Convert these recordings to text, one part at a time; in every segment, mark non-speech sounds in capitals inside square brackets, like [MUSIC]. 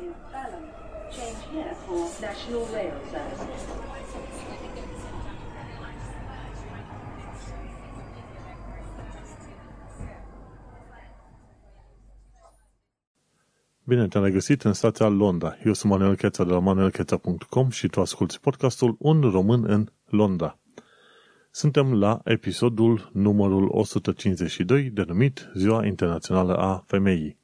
is Balham. Change here for National Rail Services. Bine te-am regăsit în stația Londra. Eu sunt Manuel Cheța de la manuelcheța.com și tu asculti podcastul Un român în Londra. Suntem la episodul numărul 152, denumit Ziua Internațională a Femeii.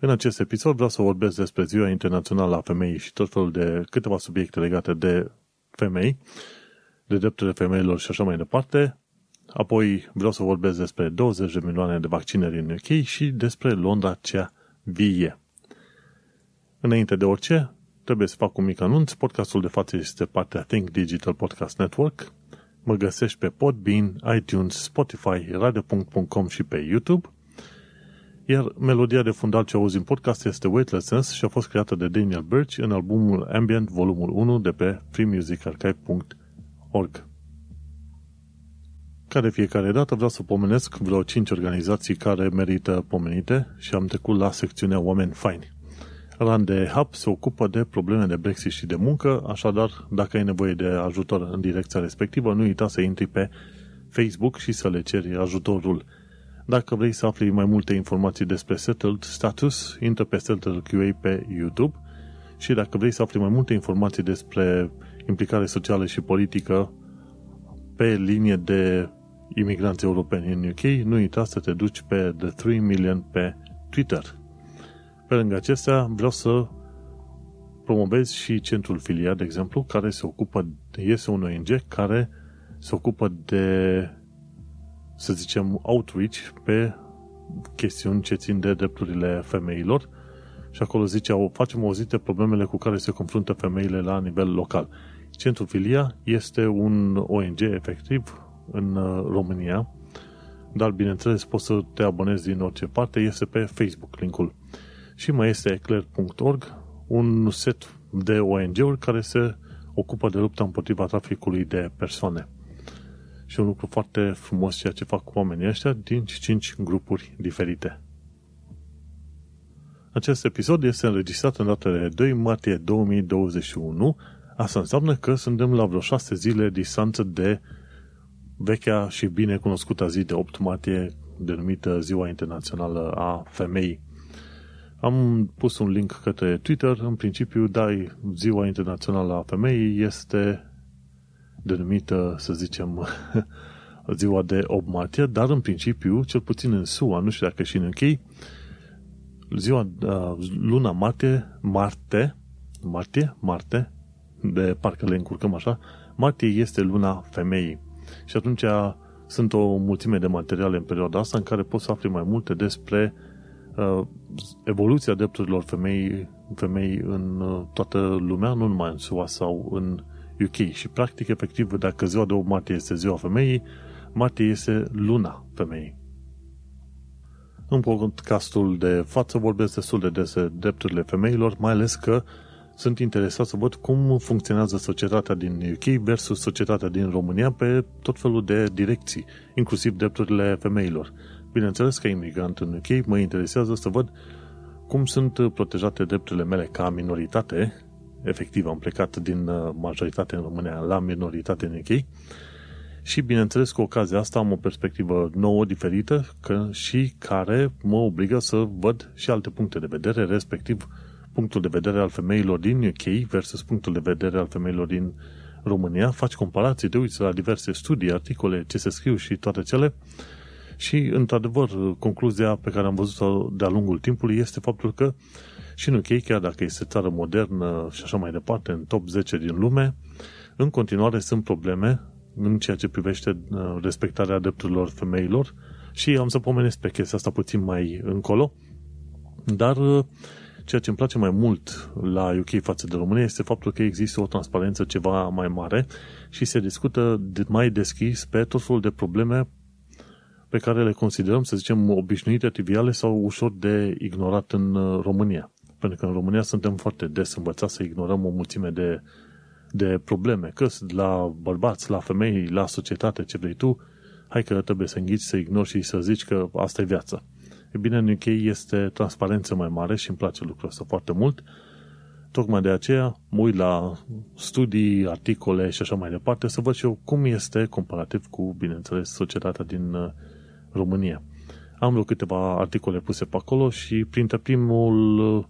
În acest episod vreau să vorbesc despre Ziua Internațională a Femeii și tot felul de câteva subiecte legate de femei, de drepturile femeilor și așa mai departe. Apoi vreau să vorbesc despre 20 de milioane de vaccinări în UK și despre Londra cea vie. Înainte de orice, trebuie să fac un mic anunț. Podcastul de față este partea Think Digital Podcast Network. Mă găsești pe Podbean, iTunes, Spotify, radio.com și pe YouTube. Iar melodia de fundal ce auzi în podcast este Weightlessness și a fost creată de Daniel Birch în albumul Ambient volumul 1 de pe freemusicarchive.org. Ca de fiecare dată vreau să pomenesc vreo 5 organizații care merită pomenite și am trecut la secțiunea Oameni Faini. Rande Hub se ocupă de probleme de Brexit și de muncă, așadar, dacă ai nevoie de ajutor în direcția respectivă, nu uita să intri pe Facebook și să le ceri ajutorul. Dacă vrei să afli mai multe informații despre Settled Status, intră pe Settled QA pe YouTube și dacă vrei să afli mai multe informații despre implicare socială și politică pe linie de imigranți europeni în UK, nu uita să te duci pe The 3 Million pe Twitter. Pe lângă acestea, vreau să promovez și centrul Filia, de exemplu, care se ocupă, este un ONG care se ocupă de, să zicem, outreach pe chestiuni ce țin de drepturile femeilor și acolo zice, facem auzite problemele cu care se confruntă femeile la nivel local. Centrul Filia este un ONG efectiv în uh, România, dar bineînțeles poți să te abonezi din orice parte, este pe Facebook linkul și mai este eclair.org, un set de ONG-uri care se ocupă de lupta împotriva traficului de persoane. Și un lucru foarte frumos ceea ce fac oamenii ăștia din 5 grupuri diferite. Acest episod este înregistrat în datele 2 martie 2021. Asta înseamnă că suntem la vreo 6 zile distanță de vechea și bine cunoscută zi de 8 martie, denumită Ziua Internațională a Femeii. Am pus un link către Twitter. În principiu, dai Ziua Internațională a Femeii este denumită, să zicem, [LAUGHS] ziua de 8 martie, dar în principiu, cel puțin în SUA, nu știu dacă și în UK, ziua, uh, luna martie, Marte, martie, Marte, de parcă le încurcăm așa, martie este luna femeii. Și atunci sunt o mulțime de materiale în perioada asta în care poți să afli mai multe despre uh, evoluția drepturilor femei, femei în uh, toată lumea, nu numai în SUA sau în UK. Și practic, efectiv, dacă ziua de 8 martie este ziua femeii, martie este luna femeii. În podcastul de față vorbesc destul de des drepturile femeilor, mai ales că sunt interesat să văd cum funcționează societatea din UK versus societatea din România pe tot felul de direcții, inclusiv drepturile femeilor. Bineînțeles că imigrant în UK mă interesează să văd cum sunt protejate drepturile mele ca minoritate, efectiv am plecat din uh, majoritate în România la minoritate în UK, și bineînțeles cu ocazia asta am o perspectivă nouă, diferită că, și care mă obligă să văd și alte puncte de vedere, respectiv punctul de vedere al femeilor din UK versus punctul de vedere al femeilor din România, faci comparații, te uiți la diverse studii, articole, ce se scriu și toate cele. Și, într-adevăr, concluzia pe care am văzut-o de-a lungul timpului este faptul că și în UK, chiar dacă este țară modernă și așa mai departe, în top 10 din lume, în continuare sunt probleme în ceea ce privește uh, respectarea drepturilor femeilor și am să pomenesc pe chestia asta puțin mai încolo, dar uh, ceea ce îmi place mai mult la UK față de România este faptul că există o transparență ceva mai mare și se discută mai deschis pe tot felul de probleme pe care le considerăm, să zicem, obișnuite, triviale sau ușor de ignorat în uh, România. Pentru că în România suntem foarte des învățați să ignorăm o mulțime de, de probleme, că la bărbați, la femei, la societate, ce vrei tu, hai că trebuie să înghiți, să ignori și să zici că asta e viața. E bine, în UK este transparență mai mare și îmi place lucrul ăsta foarte mult tocmai de aceea mă uit la studii, articole și așa mai departe să văd și eu cum este comparativ cu, bineînțeles, societatea din uh, România. Am vreo câteva articole puse pe acolo și printre primul uh,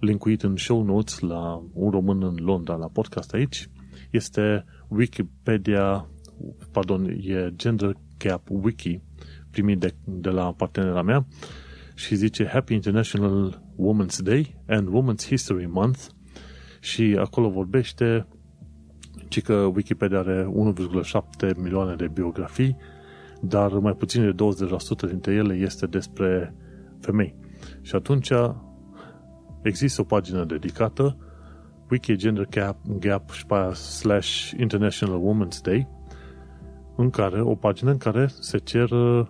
linkuit în show notes la un român în Londra, la podcast aici, este Wikipedia, pardon, e Gender Gap Wiki, primit de, de la partenera mea și zice Happy International Women's Day and Women's History Month și acolo vorbește ci că Wikipedia are 1,7 milioane de biografii, dar mai puțin de 20% dintre ele este despre femei. Și atunci există o pagină dedicată Wiki Gender Gap, Gap slash International Women's Day în care, o pagină în care se cer uh,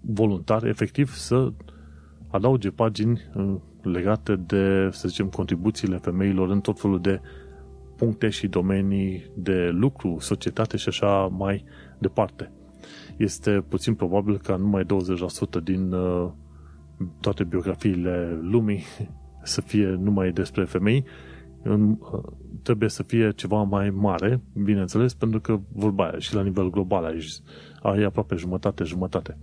voluntar efectiv să adauge pagini uh, legate de, să zicem, contribuțiile femeilor în tot felul de puncte și domenii de lucru, societate și așa mai departe. Este puțin probabil ca numai 20% din uh, toate biografiile lumii [LAUGHS] să fie numai despre femei, în, uh, trebuie să fie ceva mai mare, bineînțeles, pentru că vorba aia și la nivel global aici ai aproape jumătate, jumătate.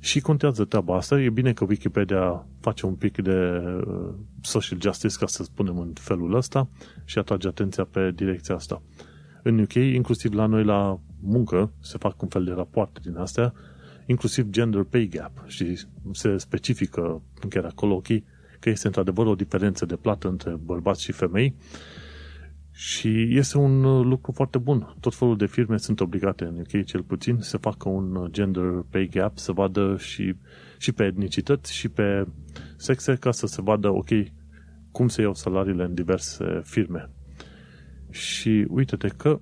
Și contează treaba asta. E bine că Wikipedia face un pic de uh, social justice, ca să spunem în felul ăsta, și atrage atenția pe direcția asta. În UK, inclusiv la noi la muncă, se fac un fel de rapoarte din astea, inclusiv gender pay gap și se specifică chiar acolo, ok, că este într-adevăr o diferență de plată între bărbați și femei și este un uh, lucru foarte bun. Tot felul de firme sunt obligate, în UK cel puțin, să facă un uh, gender pay gap, să vadă și, și pe etnicități și pe sexe, ca să se vadă, ok, cum se iau salariile în diverse firme. Și uite-te că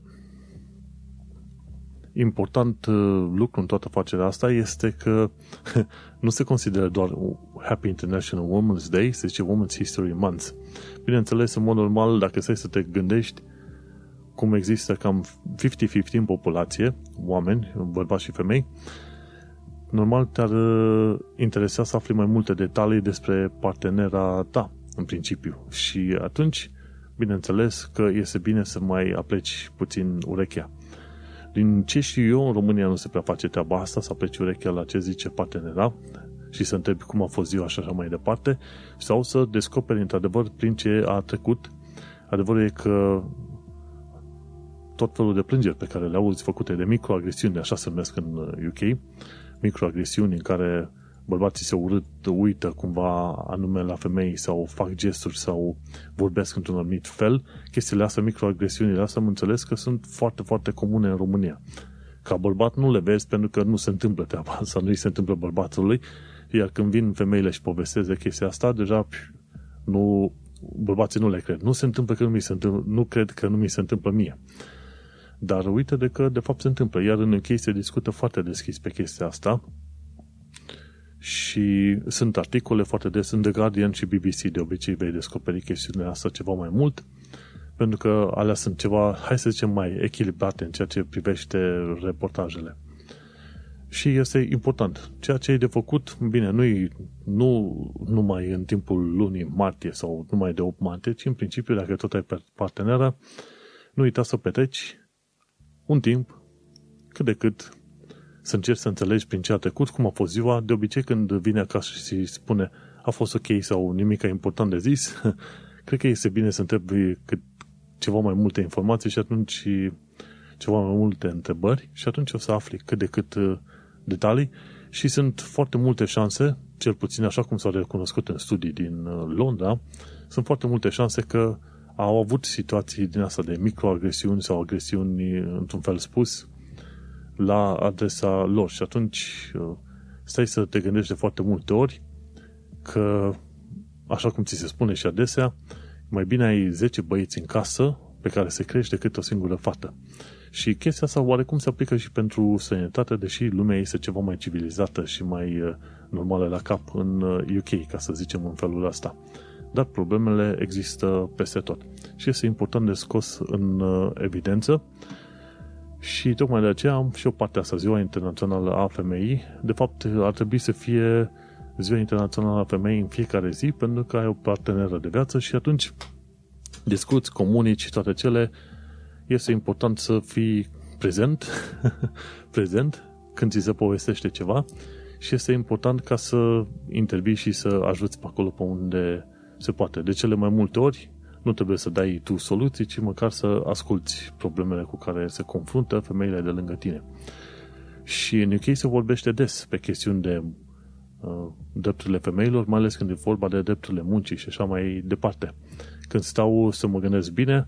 important uh, lucru în toată afacerea asta este că [LAUGHS] nu se consideră doar Happy International Women's Day, se zice Women's History Month. Bineînțeles, în mod normal, dacă stai să te gândești cum există cam 50-50 în populație, oameni, bărbați și femei, normal te-ar uh, interesa să afli mai multe detalii despre partenera ta, în principiu. Și atunci, bineînțeles că este bine să mai apleci puțin urechea. Din ce știu eu, în România nu se prea face treaba asta, să apleci urechea la ce zice partenera și să întrebi cum a fost ziua și așa mai departe, sau să descoperi într-adevăr prin ce a trecut. Adevărul e că tot felul de plângeri pe care le auzi făcute de microagresiuni, așa se numesc în UK, microagresiuni în care bărbații se urât, uită cumva anume la femei sau fac gesturi sau vorbesc într-un anumit fel, chestiile astea, microagresiunile astea, am înțeles că sunt foarte, foarte comune în România. Ca bărbat nu le vezi pentru că nu se întâmplă treaba sau nu îi se întâmplă bărbatului, iar când vin femeile și povestesc de chestia asta, deja nu, bărbații nu le cred. Nu se întâmplă că nu mi se întâmplă, nu cred că nu mi se întâmplă mie. Dar uite de că de fapt se întâmplă. Iar în UK se discută foarte deschis pe chestia asta și sunt articole foarte des în The Guardian și BBC. De obicei vei descoperi chestiunea asta ceva mai mult pentru că alea sunt ceva, hai să zicem, mai echilibrate în ceea ce privește reportajele. Și este important. Ceea ce e de făcut, bine, nu, nu numai în timpul lunii martie sau numai de 8 martie, ci în principiu, dacă tot ai parteneră, nu uita să petreci un timp cât de cât să încerci să înțelegi prin ce a trecut, cum a fost ziua. De obicei, când vine acasă și spune a fost ok sau nimic important de zis, [LAUGHS] cred că este bine să întrebi cât, ceva mai multe informații și atunci ceva mai multe întrebări și atunci o să afli cât de cât uh, detalii. Și sunt foarte multe șanse, cel puțin așa cum s-au recunoscut în studii din uh, Londra, sunt foarte multe șanse că au avut situații din asta de microagresiuni sau agresiuni, într-un fel spus, la adresa lor. Și atunci uh, stai să te gândești de foarte multe ori că, așa cum ți se spune și adesea, mai bine ai 10 băieți în casă pe care se crește decât o singură fată. Și chestia asta oarecum se aplică și pentru sănătate, deși lumea este ceva mai civilizată și mai uh, normală la cap în UK, uh, ca să zicem în felul ăsta. Dar problemele există peste tot. Și este important de scos în evidență și tocmai de aceea am și o parte asta, Ziua Internațională a Femeii. De fapt, ar trebui să fie Ziua Internațională a Femeii în fiecare zi, pentru că ai o parteneră de viață și atunci discuți, comunici, toate cele, este important să fii prezent, [LAUGHS] prezent când ți se povestește ceva și este important ca să intervii și să ajuți pe acolo pe unde se poate. De cele mai multe ori nu trebuie să dai tu soluții, ci măcar să asculți problemele cu care se confruntă femeile de lângă tine. Și în UK se vorbește des pe chestiuni de uh, drepturile femeilor, mai ales când e vorba de drepturile muncii și așa mai departe. Când stau să mă gândesc bine,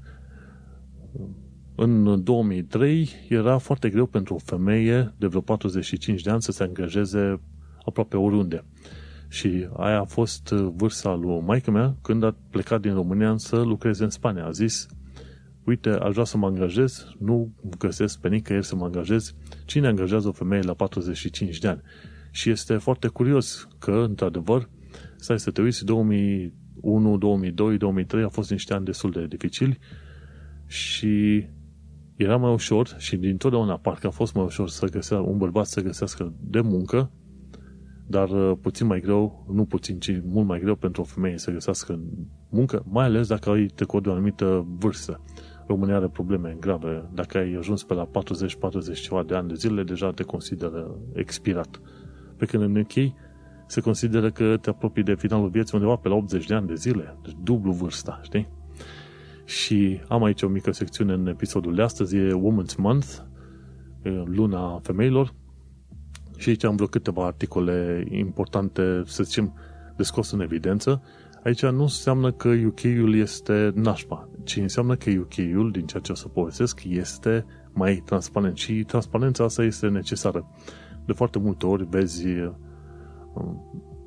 în 2003 era foarte greu pentru o femeie de vreo 45 de ani să se angajeze aproape oriunde. Și aia a fost vârsta lui maică mea când a plecat din România să lucreze în Spania. A zis, uite, aș vrea să mă angajez, nu găsesc pe nicăieri să mă angajez. Cine angajează o femeie la 45 de ani? Și este foarte curios că, într-adevăr, stai să te uiți, 2001, 2002, 2003 a fost niște ani destul de dificili și era mai ușor și din totdeauna parcă a fost mai ușor să găsească un bărbat să găsească de muncă, dar uh, puțin mai greu, nu puțin, ci mult mai greu pentru o femeie să găsească muncă, mai ales dacă ai trecut de o anumită vârstă. România are probleme grave. Dacă ai ajuns pe la 40-40 ceva de ani de zile, deja te consideră expirat. Pe când în UK se consideră că te apropii de finalul vieții undeva pe la 80 de ani de zile. Deci dublu vârsta, știi? Și am aici o mică secțiune în episodul de astăzi, e Women's Month, luna femeilor. Și aici am vreo câteva articole importante, să zicem, de scos în evidență. Aici nu înseamnă că UK-ul este nașpa, ci înseamnă că UK-ul, din ceea ce o să povestesc, este mai transparent și transparența asta este necesară. De foarte multe ori vezi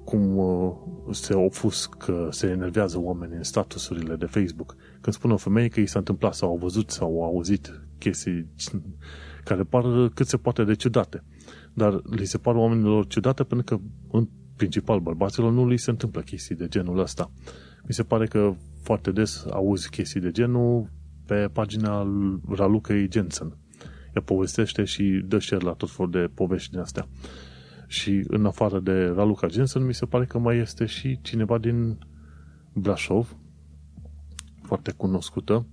cum uh, se ofuscă, se enervează oamenii în statusurile de Facebook. Când spune o femeie că i s-a întâmplat sau au văzut sau au auzit chestii care par cât se poate de ciudate. Dar li se par oamenilor ciudate pentru că, în principal, bărbaților nu li se întâmplă chestii de genul ăsta. Mi se pare că foarte des auzi chestii de genul pe pagina Ralucăi Jensen. Ea povestește și dă share la tot felul de povești din astea. Și în afară de Raluca Jensen, mi se pare că mai este și cineva din Brașov, foarte cunoscută,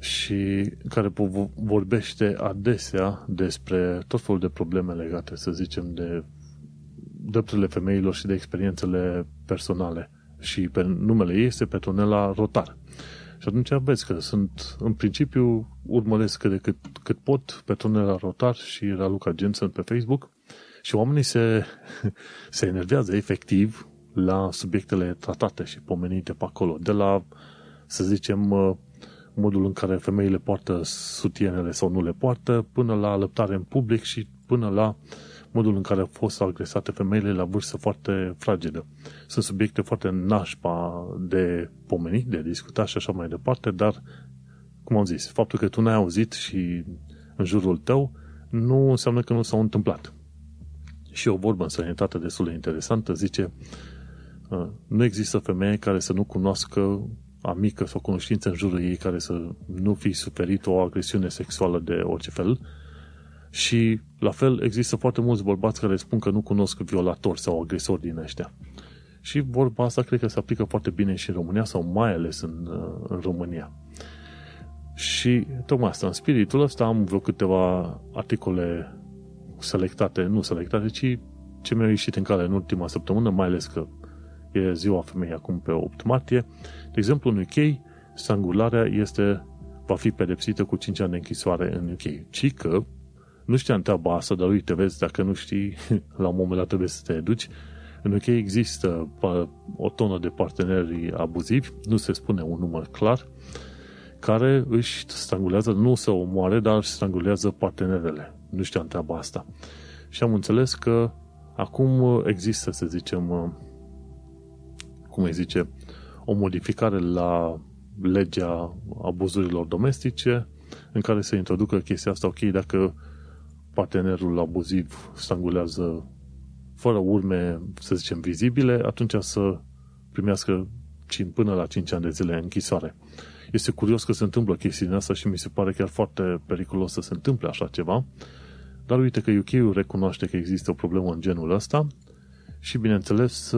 și care vorbește adesea despre tot felul de probleme legate, să zicem, de drepturile femeilor și de experiențele personale. Și pe numele ei este Petronela Rotar. Și atunci vezi că sunt, în principiu, urmăresc cât de cât, cât pot Petronela Rotar și Raluca Jensen pe Facebook și oamenii se, [LAUGHS] se enervează efectiv la subiectele tratate și pomenite pe acolo. De la, să zicem, uh, modul în care femeile poartă sutienele sau nu le poartă, până la lăptare în public și până la modul în care au fost agresate femeile la vârstă foarte fragedă. Sunt subiecte foarte nașpa de pomenit, de discutat și așa mai departe, dar, cum am zis, faptul că tu n-ai auzit și în jurul tău nu înseamnă că nu s-au întâmplat. Și o vorbă în sănătate destul de interesantă zice uh, nu există femeie care să nu cunoască amică sau cunoștință în jurul ei care să nu fi suferit o agresiune sexuală de orice fel și la fel există foarte mulți bărbați care spun că nu cunosc violatori sau agresori din ăștia. Și vorba asta cred că se aplică foarte bine și în România sau mai ales în, uh, în România. Și tocmai asta, în spiritul ăsta am vreo câteva articole selectate, nu selectate, ci ce mi-au ieșit în cale în ultima săptămână, mai ales că e ziua femeii acum pe 8 martie. De exemplu, în UK, strangularea este, va fi pedepsită cu 5 ani de închisoare în UK. Ci că, nu știam treaba asta, dar uite, vezi, dacă nu știi, [LAUGHS] la un moment dat trebuie să te educi. În UK există o tonă de parteneri abuzivi, nu se spune un număr clar, care își strangulează, nu să omoare, dar își strangulează partenerele. Nu știam treaba asta. Și am înțeles că acum există, să zicem, cum îi zice, o modificare la legea abuzurilor domestice în care se introducă chestia asta, ok, dacă partenerul abuziv strangulează fără urme, să zicem, vizibile, atunci să primească până la 5 ani de zile închisoare. Este curios că se întâmplă chestia asta și mi se pare chiar foarte periculos să se întâmple așa ceva, dar uite că UK-ul recunoaște că există o problemă în genul ăsta și, bineînțeles,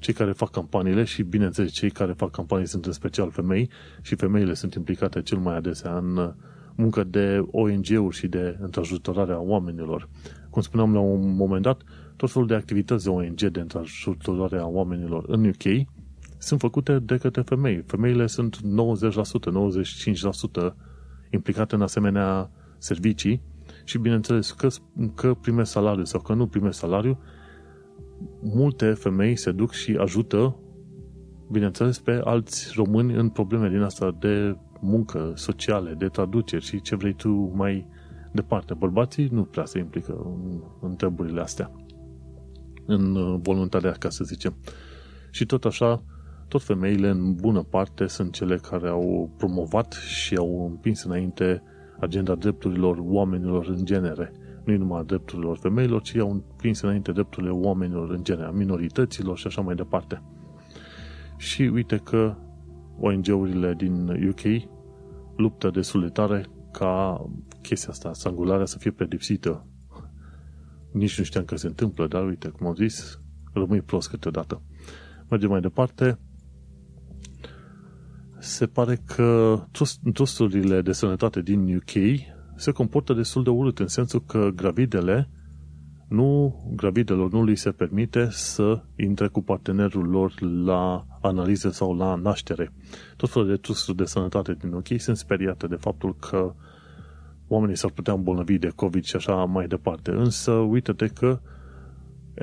cei care fac campaniile și, bineînțeles, cei care fac campanii sunt în special femei și femeile sunt implicate cel mai adesea în muncă de ONG-uri și de întrajutorare a oamenilor. Cum spuneam la un moment dat, tot felul de activități de ONG de întrajutorare a oamenilor în UK sunt făcute de către femei. Femeile sunt 90%, 95% implicate în asemenea servicii și bineînțeles că, că primesc salariu sau că nu primesc salariu, multe femei se duc și ajută, bineînțeles, pe alți români în probleme din asta de muncă, sociale, de traduceri și ce vrei tu mai departe. Bărbații nu prea se implică în, în treburile astea, în uh, voluntariat, ca să zicem. Și tot așa, tot femeile, în bună parte, sunt cele care au promovat și au împins înainte agenda drepturilor oamenilor în genere. Nu numai drepturilor femeilor, ci au împins înainte drepturile oamenilor în genere, minorităților și așa mai departe. Și uite că ONG-urile din UK luptă destul de tare ca chestia asta, sangularea, să fie pedepsită. Nici nu știam că se întâmplă, dar uite, cum am zis, rămâi prost câteodată. Mergem mai departe. Se pare că trusturile de sănătate din UK se comportă destul de urât, în sensul că gravidele nu, gravidelor nu li se permite să intre cu partenerul lor la analize sau la naștere. Tot felul de trusturi de sănătate din OK sunt speriate de faptul că oamenii s-ar putea îmbolnăvi de COVID și așa mai departe. Însă, uite-te că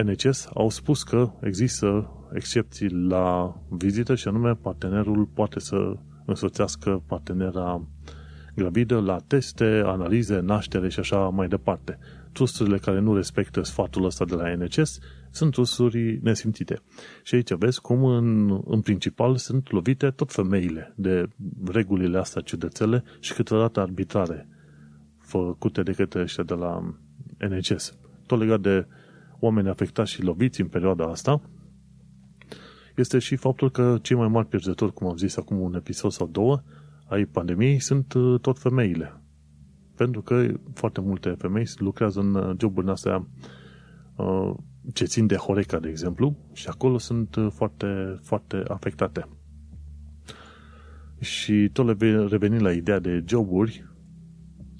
NHS au spus că există excepții la vizită și anume partenerul poate să însoțească partenera gravidă la teste, analize, naștere și așa mai departe trusturile care nu respectă sfatul ăsta de la NCS sunt trusturi nesimțite. Și aici vezi cum în, în principal sunt lovite tot femeile de regulile astea ciudățele și câteodată arbitrare făcute de către ăștia de la NCS. Tot legat de oameni afectați și loviți în perioada asta, este și faptul că cei mai mari pierzători, cum am zis acum un episod sau două, ai pandemiei sunt uh, tot femeile. Pentru că foarte multe femei lucrează în uh, joburi astea uh, ce țin de Horeca, de exemplu, și acolo sunt uh, foarte, foarte afectate. Și tot revenind la ideea de joburi,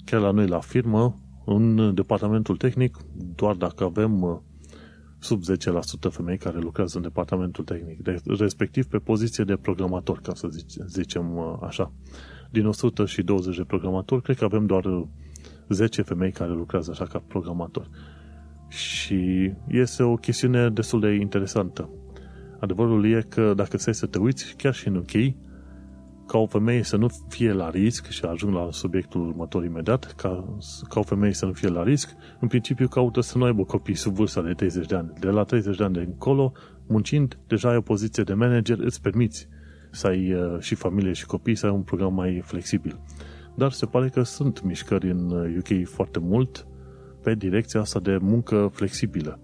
chiar la noi la firmă, în departamentul tehnic, doar dacă avem sub 10% femei care lucrează în departamentul tehnic, respectiv pe poziție de programator, ca să zicem așa din 120 de programatori, cred că avem doar 10 femei care lucrează așa ca programatori. Și este o chestiune destul de interesantă. Adevărul e că dacă stai să te uiți, chiar și în UK, ca o femeie să nu fie la risc, și ajung la subiectul următor imediat, ca, ca o femeie să nu fie la risc, în principiu caută să nu aibă copii sub vârsta de 30 de ani. De la 30 de ani de încolo, muncind, deja ai o poziție de manager, îți permiți să ai uh, și familie și copii, să ai un program mai flexibil. Dar se pare că sunt mișcări în UK uh, foarte mult pe direcția asta de muncă flexibilă.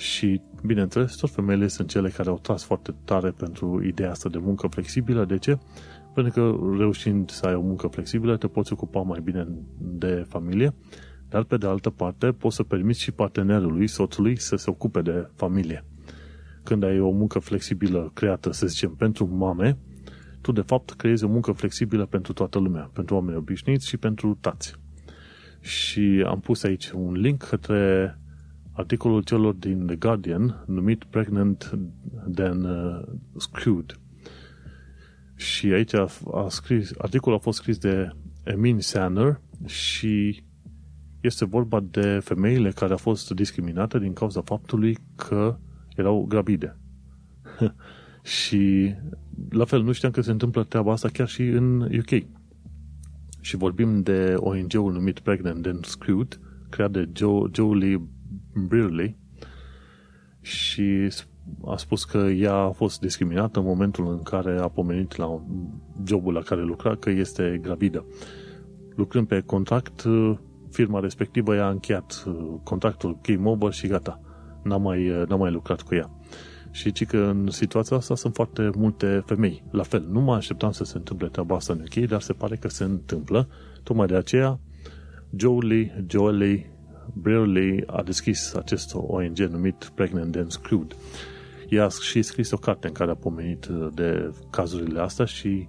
Și, bineînțeles, tot femeile sunt cele care au tras foarte tare pentru ideea asta de muncă flexibilă. De ce? Pentru că reușind să ai o muncă flexibilă, te poți ocupa mai bine de familie, dar pe de altă parte poți să permiți și partenerului, soțului, să se ocupe de familie când ai o muncă flexibilă creată, să zicem, pentru mame, tu de fapt creezi o muncă flexibilă pentru toată lumea, pentru oameni obișnuiți și pentru tați. Și am pus aici un link către articolul celor din The Guardian numit Pregnant Then uh, Screwed. Și aici a, a scris, articolul a fost scris de Emin Sanner și este vorba de femeile care au fost discriminate din cauza faptului că erau gravide. [LAUGHS] și la fel, nu știam că se întâmplă treaba asta chiar și în UK. Și vorbim de ONG-ul numit Pregnant and Screwed, creat de Joe, Jolie Brearley și a spus că ea a fost discriminată în momentul în care a pomenit la jobul la care lucra că este gravidă. Lucrând pe contract, firma respectivă i-a încheiat contractul game over și gata n-am mai, n-am mai lucrat cu ea. Și ci că în situația asta sunt foarte multe femei. La fel, nu mă așteptam să se întâmple treaba asta în UK, dar se pare că se întâmplă. Tocmai de aceea, Jolie, Jolie Brearley a deschis acest ONG numit Pregnant and Screwed. ea a și scris o carte în care a pomenit de cazurile astea și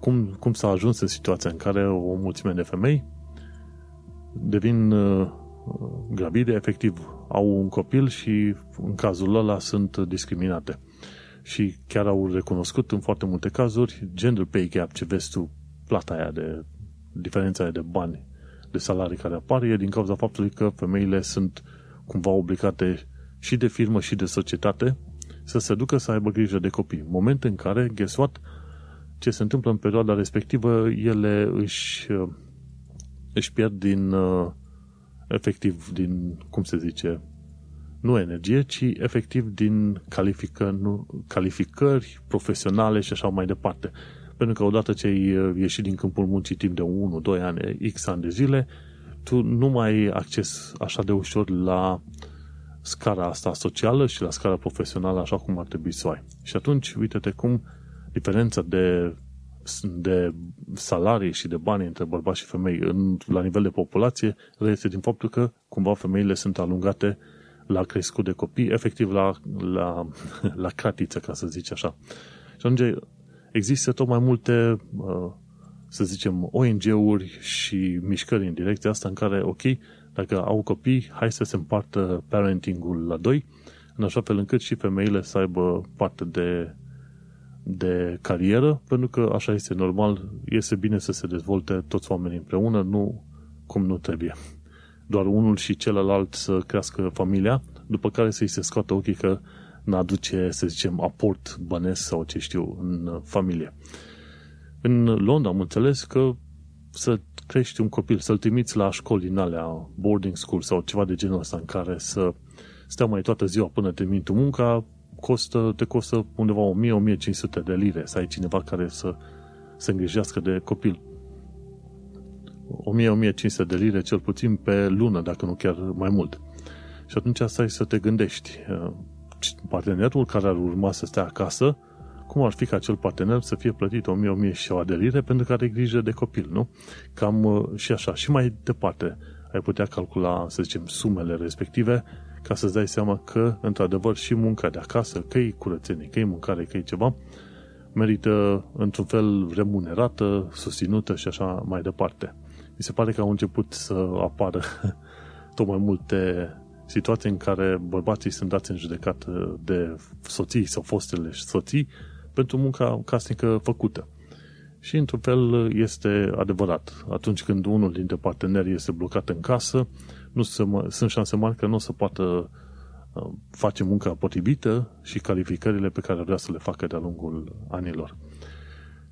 cum, cum s-a ajuns în situația în care o mulțime de femei devin uh, gravide, efectiv au un copil și în cazul ăla sunt discriminate. Și chiar au recunoscut în foarte multe cazuri gender pay gap, ce vezi tu, plata aia de diferența aia de bani, de salarii care apare, e din cauza faptului că femeile sunt cumva obligate și de firmă și de societate să se ducă să aibă grijă de copii. Moment în care, guess what, ce se întâmplă în perioada respectivă, ele își, își pierd din, efectiv, din, cum se zice, nu energie, ci efectiv din calificări, nu, calificări profesionale și așa mai departe. Pentru că odată ce ai ieșit din câmpul muncii timp de 1, 2 ani, X ani de zile, tu nu mai ai acces așa de ușor la scara asta socială și la scara profesională așa cum ar trebui să o ai. Și atunci, uite-te cum diferența de, de salarii și de bani între bărbați și femei în, la nivel de populație este din faptul că cumva femeile sunt alungate la crescut de copii, efectiv la, la, [LAUGHS] la cratiță, ca să zici așa. Și atunci există tot mai multe, uh, să zicem, ONG-uri și mișcări în direcția asta în care, ok, dacă au copii, hai să se împartă parenting-ul la doi, în așa fel încât și femeile să aibă parte de, de carieră, pentru că așa este normal, este bine să se dezvolte toți oamenii împreună, nu cum nu trebuie. Doar unul și celălalt să crească familia, după care să-i se scoată ochii că n-aduce, să zicem, aport bănesc sau ce știu în familie. În Londra am înțeles că să crești un copil, să-l trimiți la școli din alea, boarding school sau ceva de genul ăsta în care să stea mai toată ziua până termin tu munca, costă, te costă undeva 1000-1500 de lire să ai cineva care să se îngrijească de copil. 1000-1500 de lire cel puțin pe lună, dacă nu chiar mai mult. Și atunci asta e să te gândești. Partenerul care ar urma să stea acasă cum ar fi ca acel partener să fie plătit 1000-1000 și de lire pentru că are grijă de copil, nu? Cam uh, și așa. Și mai departe ai putea calcula, să zicem, sumele respective ca să-ți dai seama că, într-adevăr, și munca de acasă, că e curățenie, că e mâncare, că e ceva, merită într-un fel remunerată, susținută și așa mai departe. Mi se pare că au început să apară [LAUGHS] tot mai multe situații în care bărbații sunt dați în judecată de soții sau fostele soții pentru munca casnică făcută. Și, într-un fel, este adevărat. Atunci când unul dintre parteneri este blocat în casă, nu se, sunt șanse mari că nu o să poată uh, face munca potrivită și calificările pe care vrea să le facă de-a lungul anilor.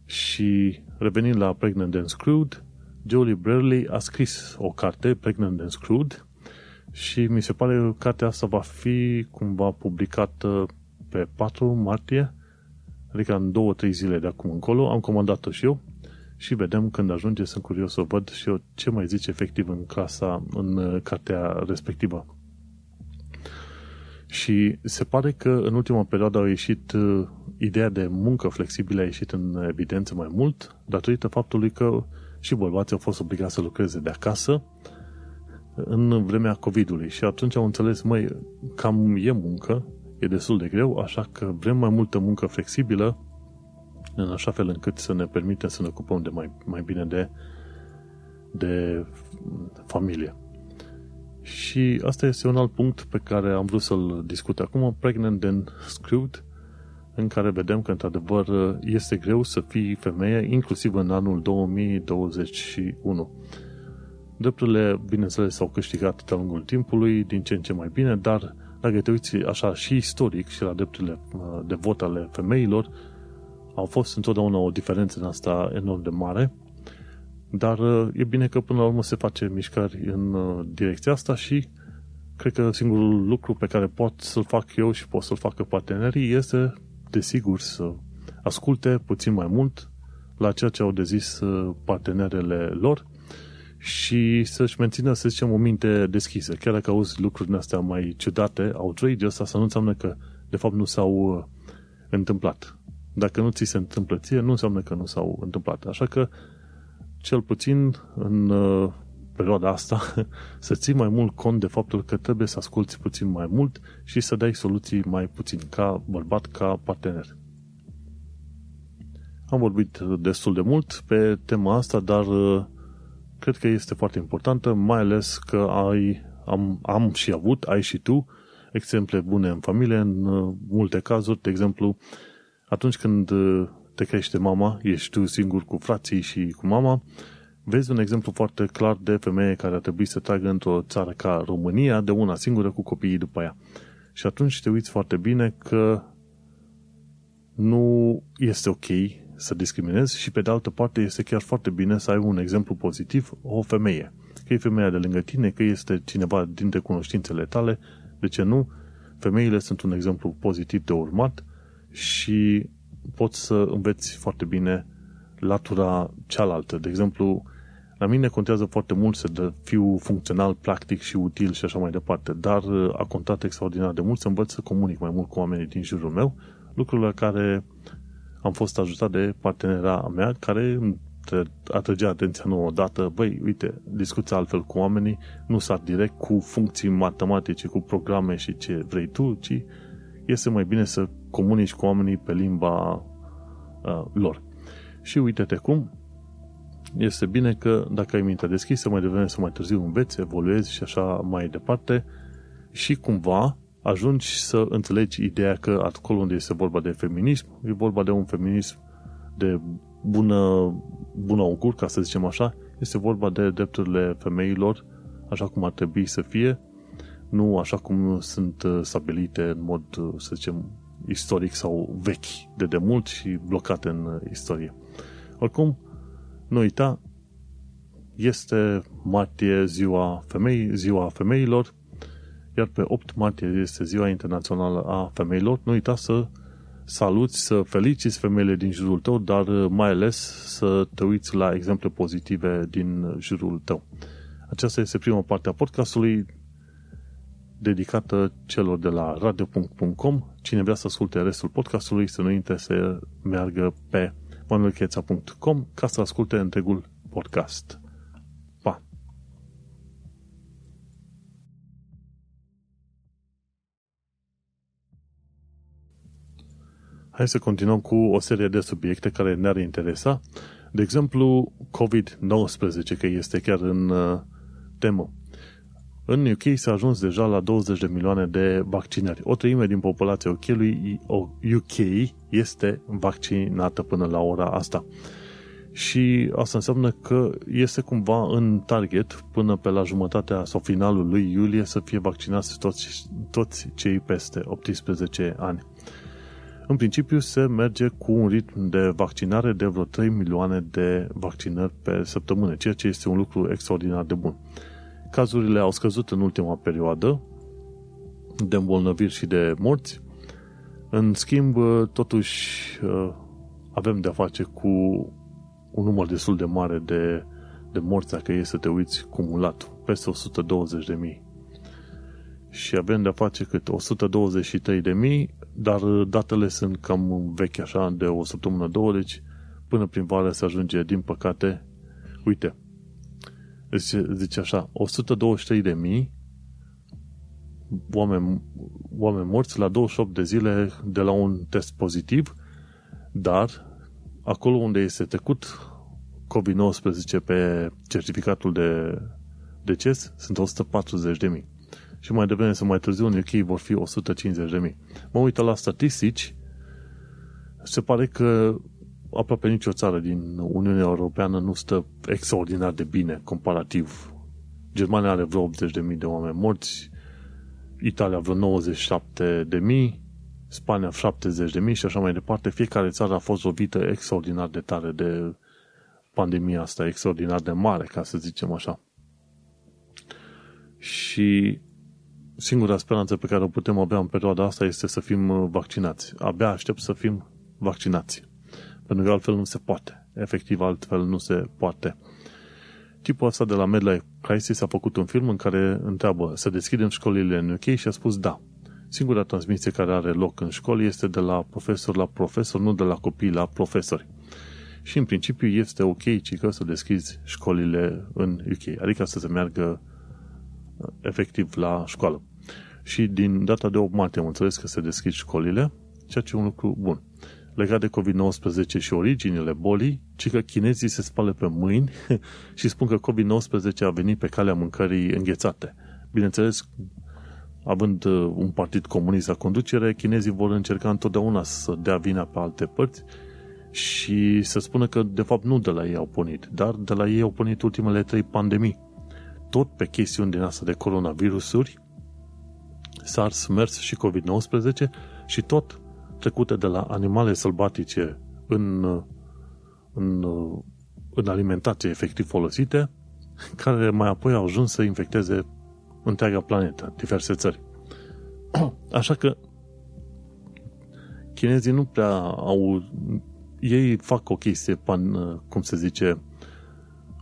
Și revenind la Pregnant and Screwed, Jolie Brerley a scris o carte, Pregnant and Screwed, și mi se pare că cartea asta va fi cumva publicată pe 4 martie Adică în două, trei zile de acum încolo. Am comandat-o și eu și vedem când ajunge, sunt curios să văd și eu ce mai zice efectiv în clasa, în uh, cartea respectivă. Și se pare că în ultima perioadă au ieșit uh, ideea de muncă flexibilă a ieșit în evidență mai mult, datorită faptului că și bărbații au fost obligați să lucreze de acasă în vremea COVID-ului și atunci au înțeles, măi, cam e muncă, e destul de greu, așa că vrem mai multă muncă flexibilă, în așa fel încât să ne permite să ne ocupăm de mai, mai bine de, de familie. Și asta este un alt punct pe care am vrut să-l discut acum, Pregnant and Screwed, în care vedem că, într-adevăr, este greu să fii femeie, inclusiv în anul 2021. Drepturile, bineînțeles, s-au câștigat de-a lungul timpului, din ce în ce mai bine, dar dacă te uiți așa și istoric și la drepturile uh, de vot ale femeilor, au fost întotdeauna o diferență în asta enorm de mare, dar uh, e bine că până la urmă se face mișcări în uh, direcția asta și cred că singurul lucru pe care pot să-l fac eu și pot să-l facă partenerii este, desigur, să asculte puțin mai mult la ceea ce au de zis partenerele lor și să-și mențină, să zicem, o minte deschisă. Chiar dacă auzi lucrurile astea mai ciudate, outrageous, asta nu înseamnă că, de fapt, nu s-au uh, întâmplat. Dacă nu ți se întâmplă ție, nu înseamnă că nu s-au întâmplat. Așa că, cel puțin, în uh, perioada asta, [LAUGHS] să ții mai mult cont de faptul că trebuie să asculti puțin mai mult și să dai soluții mai puțin, ca bărbat, ca partener. Am vorbit destul de mult pe tema asta, dar uh, cred că este foarte importantă, mai ales că ai, am, am și avut, ai și tu, exemple bune în familie, în uh, multe cazuri, de exemplu, atunci când uh, te crește mama, ești tu singur cu frații și cu mama, vezi un exemplu foarte clar de femeie care ar trebui să tragă într-o țară ca România, de una singură cu copiii după ea. Și atunci te uiți foarte bine că nu este ok să discriminezi și pe de altă parte este chiar foarte bine să ai un exemplu pozitiv, o femeie. Că e femeia de lângă tine, că este cineva dintre cunoștințele tale, de ce nu? Femeile sunt un exemplu pozitiv de urmat și poți să înveți foarte bine latura cealaltă. De exemplu, la mine contează foarte mult să fiu funcțional, practic și util și așa mai departe, dar a contat extraordinar de mult să învăț să comunic mai mult cu oamenii din jurul meu, lucrurile la care am fost ajutat de partenera mea care atrăgea atenția nouă odată, băi, uite, discuți altfel cu oamenii, nu sar direct cu funcții matematice, cu programe și ce vrei tu, ci este mai bine să comunici cu oamenii pe limba uh, lor. Și uite-te cum, este bine că dacă ai mintea deschisă, mai devreme să mai târziu înveți, evoluezi și așa mai departe și cumva ajungi să înțelegi ideea că acolo unde este vorba de feminism, e vorba de un feminism de bună, bună augur, ca să zicem așa, este vorba de drepturile femeilor așa cum ar trebui să fie, nu așa cum sunt uh, stabilite în mod, uh, să zicem, istoric sau vechi de demult și blocate în uh, istorie. Oricum, nu uita, este martie ziua femei, ziua femeilor, iar pe 8 martie este ziua internațională a femeilor. Nu uita să saluți, să feliciți femeile din jurul tău, dar mai ales să te uiți la exemple pozitive din jurul tău. Aceasta este prima parte a podcastului dedicată celor de la radio.com. Cine vrea să asculte restul podcastului, să nu uite să meargă pe manuelcheța.com ca să asculte întregul podcast. Hai să continuăm cu o serie de subiecte care ne-ar interesa. De exemplu, COVID-19, că este chiar în uh, temă. În UK s-a ajuns deja la 20 de milioane de vaccinări. O treime din populația UK este vaccinată până la ora asta. Și asta înseamnă că este cumva în target până pe la jumătatea sau finalul lui iulie să fie vaccinați toți, toți cei peste 18 ani. În principiu se merge cu un ritm de vaccinare de vreo 3 milioane de vaccinări pe săptămână, ceea ce este un lucru extraordinar de bun. Cazurile au scăzut în ultima perioadă de îmbolnăviri și de morți. În schimb, totuși, avem de-a face cu un număr destul de mare de, de morți, dacă e să te uiți cumulat, peste 120 de mii. Și avem de-a face cât 123 de mii, dar datele sunt cam vechi așa, de o săptămână, două, deci până prin vară se ajunge, din păcate, uite, zice, zice așa, 123 de mii oameni, oameni morți la 28 de zile de la un test pozitiv, dar acolo unde este trecut COVID-19 pe certificatul de deces sunt 140 de mii. Și mai devreme să mai târziu în UK vor fi 150 de mii. Mă uit la statistici, se pare că aproape nicio țară din Uniunea Europeană nu stă extraordinar de bine comparativ. Germania are vreo 80.000 de oameni morți, Italia vreo 97.000, Spania 70.000 și așa mai departe. Fiecare țară a fost lovită extraordinar de tare de pandemia asta, extraordinar de mare, ca să zicem așa. Și singura speranță pe care o putem avea în perioada asta este să fim vaccinați. Abia aștept să fim vaccinați. Pentru că altfel nu se poate. Efectiv, altfel nu se poate. Tipul ăsta de la Medlife Crisis a făcut un film în care întreabă să deschidem școlile în UK și a spus da. Singura transmisie care are loc în școli este de la profesor la profesor, nu de la copii la profesori. Și în principiu este ok, cică, să deschizi școlile în UK, adică să se meargă uh, efectiv la școală. Și din data de 8 martie am înțeles că se deschid școlile, ceea ce e un lucru bun. Legat de COVID-19 și originile bolii, ci că chinezii se spală pe mâini [LAUGHS] și spun că COVID-19 a venit pe calea mâncării înghețate. Bineînțeles, având uh, un partid comunist la conducere, chinezii vor încerca întotdeauna să dea vina pe alte părți și să spună că de fapt nu de la ei au pornit, dar de la ei au pornit ultimele trei pandemii. Tot pe chestiuni din asta de coronavirusuri, SARS, MERS și COVID-19 și tot trecute de la animale sălbatice în, în, în alimentație efectiv folosite, care mai apoi au ajuns să infecteze întreaga planetă, diverse țări. [CLEARS THROAT] Așa că chinezii nu prea au... Ei fac o chestie, pan, cum se zice,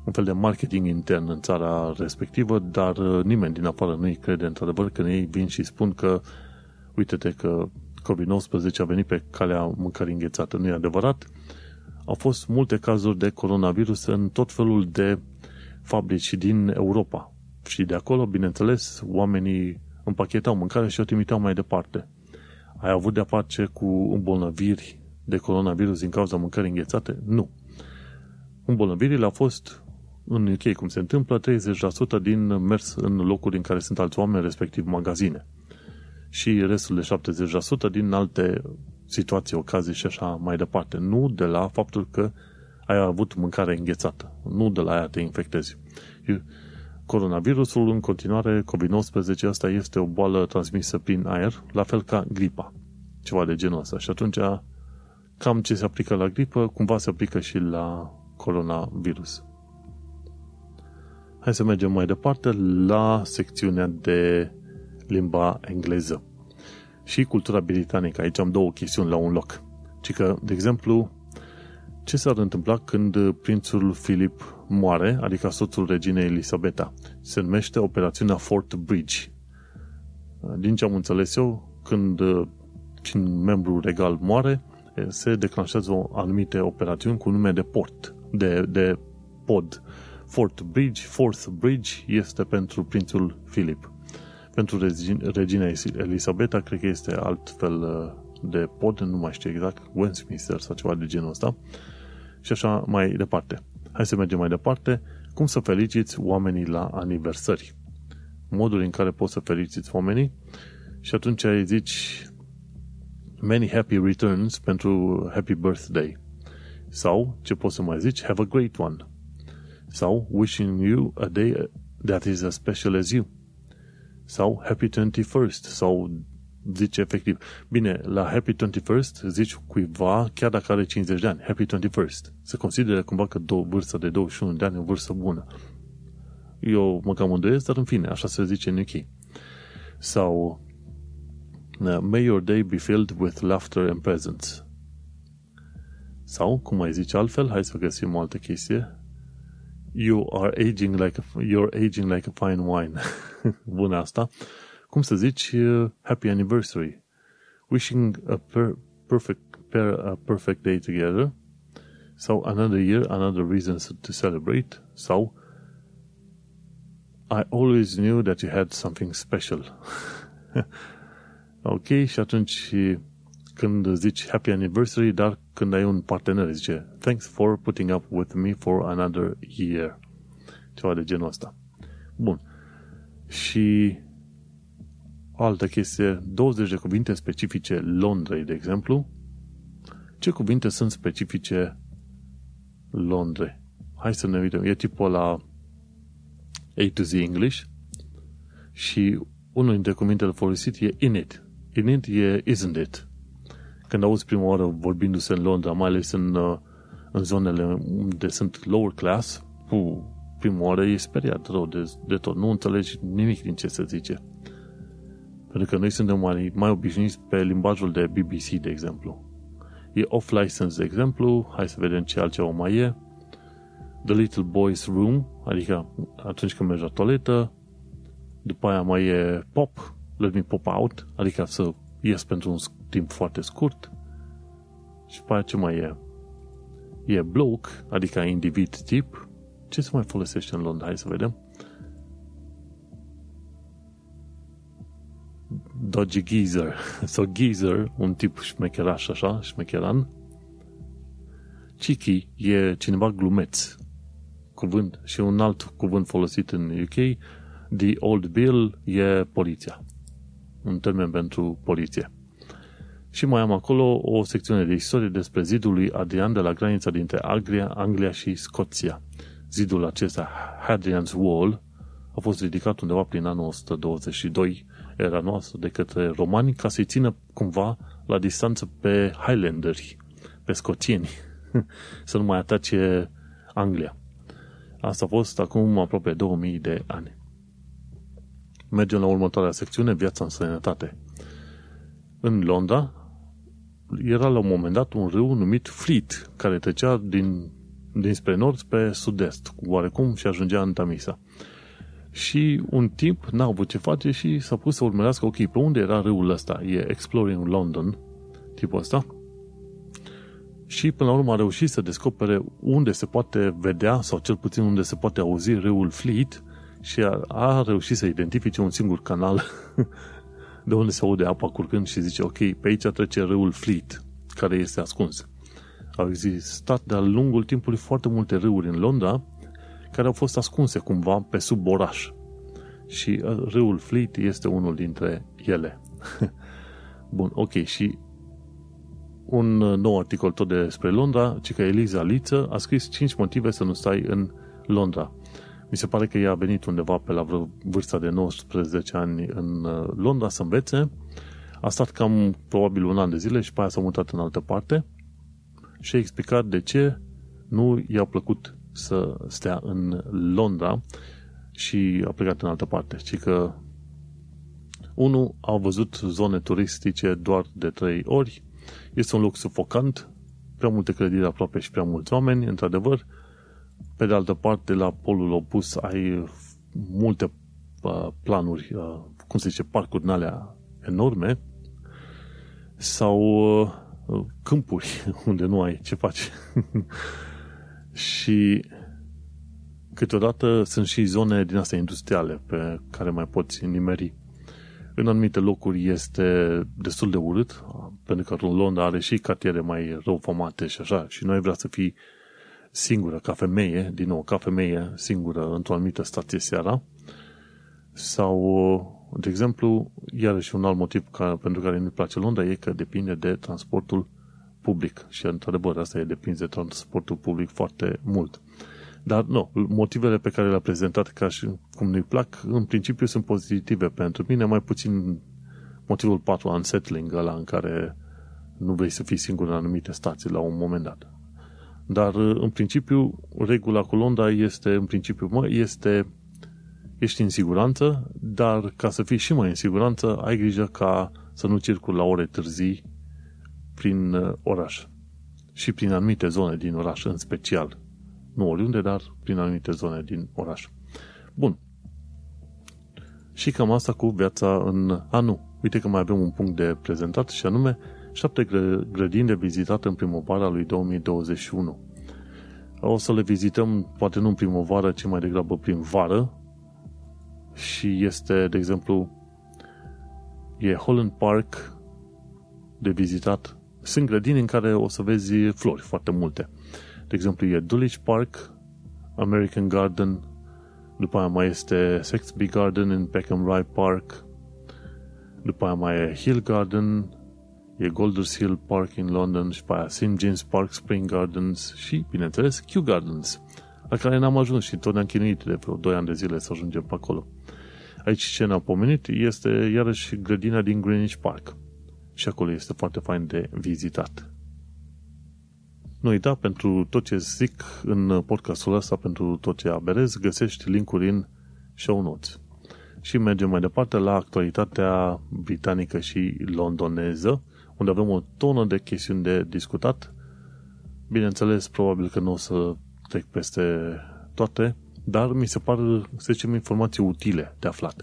un fel de marketing intern în țara respectivă, dar nimeni din afară nu-i crede într-adevăr când ei vin și spun că uite-te că COVID-19 a venit pe calea mâncării înghețată. Nu e adevărat. Au fost multe cazuri de coronavirus în tot felul de fabrici din Europa. Și de acolo, bineînțeles, oamenii împachetau mâncare și o trimiteau mai departe. Ai avut de-a face cu îmbolnăviri de coronavirus din cauza mâncării înghețate? Nu. Îmbolnăvirile au fost în UK, cum se întâmplă, 30% din mers în locuri în care sunt alți oameni, respectiv magazine. Și restul de 70% din alte situații, ocazii și așa mai departe. Nu de la faptul că ai avut mâncare înghețată. Nu de la aia te infectezi. Coronavirusul, în continuare, COVID-19, asta este o boală transmisă prin aer, la fel ca gripa. Ceva de genul ăsta. Și atunci, cam ce se aplică la gripă, cumva se aplică și la coronavirus. Hai să mergem mai departe la secțiunea de limba engleză și cultura britanică. Aici am două chestiuni la un loc. Ci că, de exemplu, ce s-ar întâmpla când prințul Philip moare, adică soțul reginei Elisabeta? Se numește operațiunea Fort Bridge. Din ce am înțeles eu, când un membru regal moare, se declanșează o anumite operațiuni cu nume de port, de, de pod. Fort Bridge, Fourth Bridge este pentru prințul Philip. Pentru regina Elisabeta, cred că este altfel uh, de pod, nu mai știu exact, Westminster sau ceva de genul ăsta. Și așa mai departe. Hai să mergem mai departe. Cum să feliciți oamenii la aniversări? Modul în care poți să feliciți oamenii și atunci ai zici many happy returns pentru happy birthday. Sau, ce poți să mai zici, have a great one. Sau, wishing you a day that is as special as you sau Happy 21st sau zice efectiv. Bine, la Happy 21st zici cuiva, chiar dacă are 50 de ani, Happy 21st. Se consideră cumva că două, vârsta de 21 de ani e o vârstă bună. Eu mă cam îndoiesc, dar în fine, așa se zice în UK. Sau May your day be filled with laughter and presents. Sau, cum mai zice altfel, hai să găsim o altă chestie you are aging like a, you're aging like a fine wine. [LAUGHS] Bună asta. Cum să zici, uh, happy anniversary. Wishing a per, perfect pair a perfect day together. Sau another year, another reason to celebrate. Sau I always knew that you had something special. [LAUGHS] ok, și atunci când zici happy anniversary, dar când ai un partener, zice thanks for putting up with me for another year. Ceva de genul ăsta. Bun. Și o altă chestie, 20 de cuvinte specifice Londrei, de exemplu. Ce cuvinte sunt specifice Londrei? Hai să ne uităm. E tipul la A to Z English și unul dintre cuvintele folosit e in it. In it e isn't it când auzi prima oară vorbindu-se în Londra, mai ales în, uh, în zonele unde sunt lower class, pu, prima oară e speriat rău de, de tot. Nu înțelegi nimic din ce se zice. Pentru că noi suntem mai, mai obișnuiți pe limbajul de BBC, de exemplu. E off-license, de exemplu. Hai să vedem ce altceva mai e. The Little Boy's Room, adică atunci când mergi la toaletă. După aia mai e pop, let me pop out, adică să ies pentru un timp foarte scurt. Și pe aia ce mai e? e bloke, adică individ tip. Ce se mai folosește în Londra? Hai să vedem. Dodgy Geezer [LAUGHS] sau Geezer, un tip șmecheraș așa, șmecheran. Cheeky e cineva glumeț, cuvânt și un alt cuvânt folosit în UK. The Old Bill e poliția, un termen pentru poliție. Și mai am acolo o secțiune de istorie despre zidul lui Adrian de la granița dintre Anglia, Anglia și Scoția. Zidul acesta, Hadrian's Wall, a fost ridicat undeva prin anul 122 era noastră de către romani ca să-i țină cumva la distanță pe Highlanderi, pe scoțieni, [LAUGHS] să nu mai atace Anglia. Asta a fost acum aproape 2000 de ani. Mergem la următoarea secțiune, viața în sănătate. În Londra era la un moment dat un râu numit Fleet, care trecea din, dinspre nord spre sud-est, oarecum și ajungea în Tamisa. Și un timp n-a avut ce face și s-a pus să urmărească, ok, pe unde era râul ăsta? E Exploring London, tipul ăsta. Și până la urmă a reușit să descopere unde se poate vedea, sau cel puțin unde se poate auzi râul Fleet și a, a reușit să identifice un singur canal [LAUGHS] de unde se aude apa curgând și zice, ok, pe aici trece râul Fleet, care este ascuns. Au existat de-a lungul timpului foarte multe râuri în Londra, care au fost ascunse cumva pe sub oraș. Și uh, râul Fleet este unul dintre ele. [LAUGHS] Bun, ok, și un uh, nou articol tot despre Londra, ci că Eliza Liță a scris 5 motive să nu stai în Londra. Mi se pare că ea a venit undeva pe la vârsta de 19 ani în uh, Londra să învețe. A stat cam probabil un an de zile și pe aia s-a mutat în altă parte și a explicat de ce nu i-a plăcut să stea în Londra și a plecat în altă parte. Ci că unul a văzut zone turistice doar de trei ori, este un loc sufocant, prea multe clădiri aproape și prea mulți oameni, într-adevăr. Pe de altă parte, la polul opus ai multe uh, planuri, uh, cum se zice, parcuri în alea enorme sau uh, câmpuri [LAUGHS] unde nu ai ce faci. [LAUGHS] Și câteodată sunt și zone din astea industriale pe care mai poți nimeri. În anumite locuri este destul de urât, pentru că Londra are și cartiere mai rău famate și așa, și noi vrea să fii singură, ca femeie, din nou, ca femeie singură într-o anumită stație seara, sau, de exemplu, iarăși un alt motiv ca, pentru care nu-i place Londra e că depinde de transportul public și într-adevăr asta e depinde de transportul public foarte mult. Dar nu, motivele pe care le-a prezentat ca și cum nu-i plac, în principiu sunt pozitive pentru mine, mai puțin motivul 4 unsettling, ăla în care nu vrei să fii singur în anumite stații la un moment dat. Dar, în principiu, regula cu Londra este, în principiu, mă, este ești în siguranță, dar ca să fii și mai în siguranță, ai grijă ca să nu circuli la ore târzii prin uh, oraș și prin anumite zone din oraș în special. Nu oriunde, dar prin anumite zone din oraș. Bun. Și cam asta cu viața în... A, nu. Uite că mai avem un punct de prezentat și anume șapte grădini de vizitat în primăvara lui 2021. O să le vizităm, poate nu în primăvară, ci mai degrabă prin vară. Și este, de exemplu, e Holland Park de vizitat sunt grădini în care o să vezi flori foarte multe. De exemplu, e Dulwich Park, American Garden, după aia mai este Sexby Garden în Peckham Rye Park, după aia mai e Hill Garden, e Golders Hill Park în London și după aia St. James Park Spring Gardens și, bineînțeles, Kew Gardens, la care n-am ajuns și tot ne-am chinuit de vreo 2 ani de zile să ajungem pe acolo. Aici ce ne-am pomenit este iarăși grădina din Greenwich Park și acolo este foarte fain de vizitat. Nu uita, pentru tot ce zic în podcastul ăsta, pentru tot ce aberez, găsești linkuri în show notes. Și mergem mai departe la actualitatea britanică și londoneză, unde avem o tonă de chestiuni de discutat. Bineînțeles, probabil că nu o să trec peste toate, dar mi se par, să zicem, informații utile de aflat.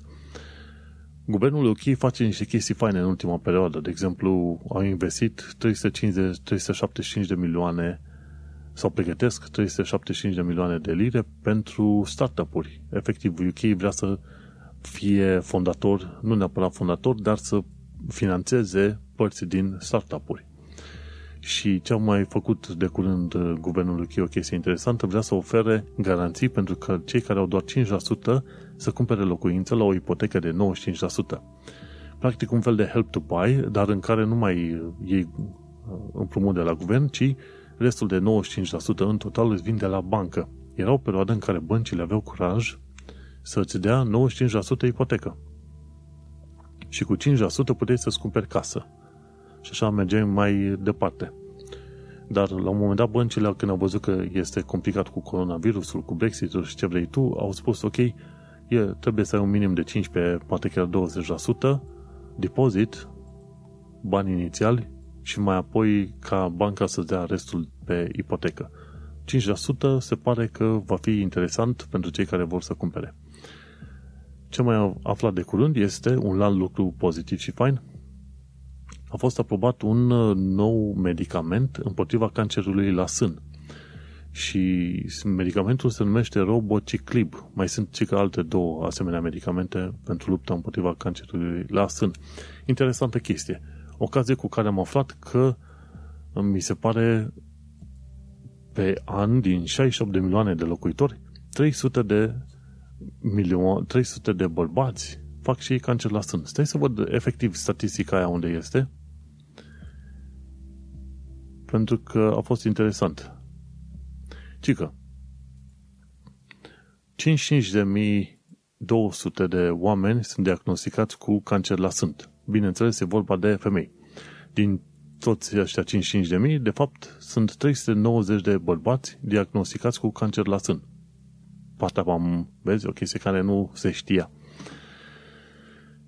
Guvernul UK face niște chestii faine în ultima perioadă. De exemplu, au investit 350, 375 de milioane sau pregătesc 375 de milioane de lire pentru startup-uri. Efectiv, UK vrea să fie fondator, nu neapărat fondator, dar să financeze părți din startup-uri. Și ce au mai făcut de curând uh, guvernul UK, o chestie interesantă, vrea să ofere garanții pentru că cei care au doar 5% să cumpere locuință la o ipotecă de 95%. Practic un fel de help to buy, dar în care nu mai iei uh, împrumut de la guvern, ci restul de 95% în total îți vin de la bancă. Era o perioadă în care băncile aveau curaj să-ți dea 95% ipotecă. Și cu 5% puteai să-ți cumperi casă. Și așa mergeai mai departe. Dar la un moment dat băncile, când au văzut că este complicat cu coronavirusul, cu Brexit-ul și ce vrei tu, au spus, ok, e, trebuie să ai un minim de 15, poate chiar 20% depozit, bani inițiali și mai apoi ca banca să dea restul pe ipotecă. 5% se pare că va fi interesant pentru cei care vor să cumpere. Ce mai aflat de curând este un alt lucru pozitiv și fain. A fost aprobat un nou medicament împotriva cancerului la sân. Și medicamentul se numește Robociclib. Mai sunt și că alte două asemenea medicamente pentru lupta împotriva cancerului la sân. Interesantă chestie. Ocazie cu care am aflat că mi se pare pe an din 68 de milioane de locuitori, 300 de milioane, 300 de bărbați fac și ei cancer la sân. Stai să văd efectiv statistica aia unde este. Pentru că a fost interesant. Cică. 55.200 de oameni sunt diagnosticați cu cancer la sân. Bineînțeles, e vorba de femei. Din toți ăștia 55.000, de fapt, sunt 390 de bărbați diagnosticați cu cancer la sân. Partea am, vezi, o chestie care nu se știa.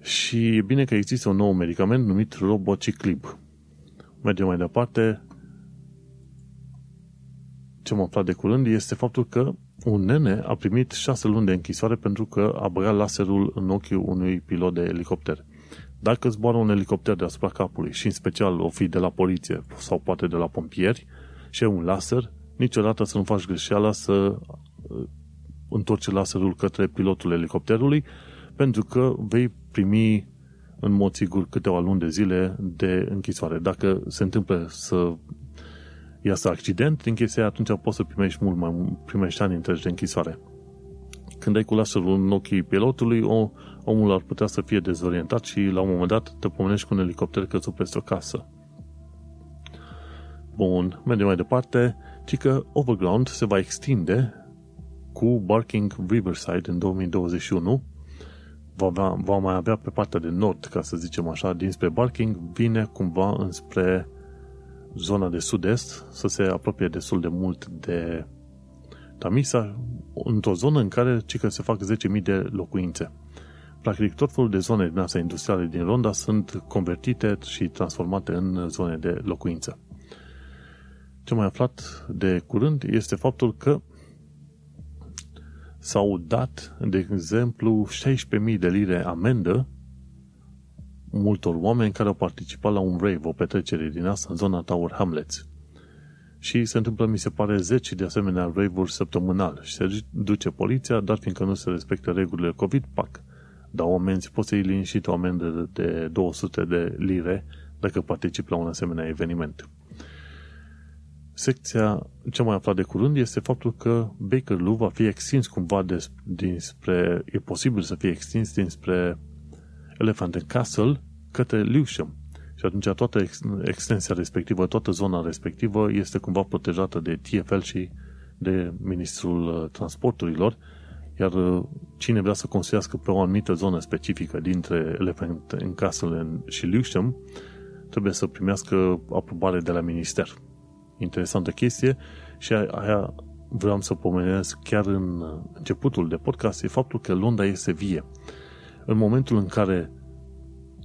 Și e bine că există un nou medicament numit Robociclib. Mergem mai departe. Ce m-a aflat de curând este faptul că un nene a primit șase luni de închisoare pentru că a băgat laserul în ochiul unui pilot de elicopter. Dacă zboară un elicopter deasupra capului și în special o fi de la poliție sau poate de la pompieri și e un laser, niciodată să nu faci greșeala să uh, întorci laserul către pilotul elicopterului pentru că vei primi în mod sigur câteva luni de zile de închisoare. Dacă se întâmplă să iasă accident din chestia atunci poți să primești mult mai primești ani întregi de închisoare. Când ai cu laserul în ochii pilotului, o, omul ar putea să fie dezorientat și la un moment dat te pomenești cu un elicopter căzut peste o casă. Bun, mergem mai departe, ci că Overground se va extinde cu Barking Riverside în 2021 va, avea, va mai avea pe partea de nord, ca să zicem așa, dinspre Barking, vine cumva înspre zona de sud-est, să se apropie destul de mult de Tamisa, într-o zonă în care cică se fac 10.000 de locuințe. Practic, tot felul de zone din astea industriale din Ronda sunt convertite și transformate în zone de locuință. Ce mai aflat de curând este faptul că s-au dat, de exemplu, 16.000 de lire amendă multor oameni care au participat la un rave, o petrecere din asta în zona Tower Hamlets. Și se întâmplă, mi se pare, 10 de asemenea rave-uri săptămânal. Și se duce poliția, dar fiindcă nu se respectă regulile COVID, pac, dau amenzi, poți să iei liniștit o amendă de 200 de lire dacă participi la un asemenea eveniment. Secția cea mai aflat de curând este faptul că Bakerloo va fi extins cumva des, dinspre, e posibil să fie extins dinspre Elephant and Castle către Lewisham. Și atunci toată extensia respectivă, toată zona respectivă este cumva protejată de TFL și de Ministrul uh, Transporturilor, iar uh, cine vrea să construiască pe o anumită zonă specifică dintre Elephant and Castle și Lewisham trebuie să primească aprobare de la minister interesantă chestie și aia vreau să pomenesc chiar în începutul de podcast, e faptul că Londra este vie. În momentul în care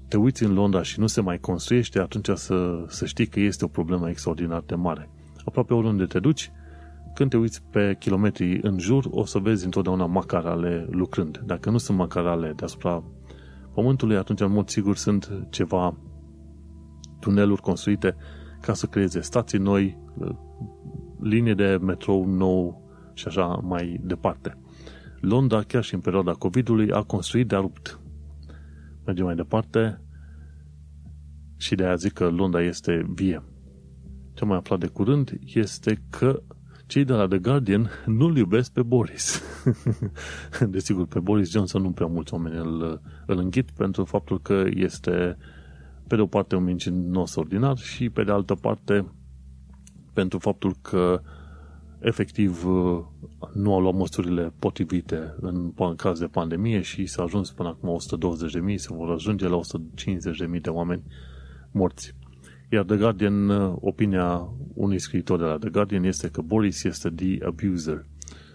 te uiți în Londra și nu se mai construiește, atunci să, să știi că este o problemă extraordinar de mare. Aproape oriunde te duci, când te uiți pe kilometri în jur, o să vezi întotdeauna macarale lucrând. Dacă nu sunt macarale deasupra pământului, atunci în mod sigur sunt ceva tuneluri construite ca să creeze stații noi, linie de metrou nou și așa mai departe. Londra, chiar și în perioada COVID-ului, a construit de rupt. Mergem mai departe și de aia zic că Londra este vie. Ce mai aflat de curând este că cei de la The Guardian nu-l iubesc pe Boris. [LAUGHS] Desigur, pe Boris Johnson nu prea mulți oameni îl, îl înghit pentru faptul că este pe de o parte un mincinos ordinar și pe de altă parte pentru faptul că efectiv nu au luat măsurile potrivite în caz de pandemie și s-a ajuns până acum 120.000, se vor ajunge la 150.000 de oameni morți. Iar The Guardian, opinia unui scriitor de la The Guardian este că Boris este the abuser,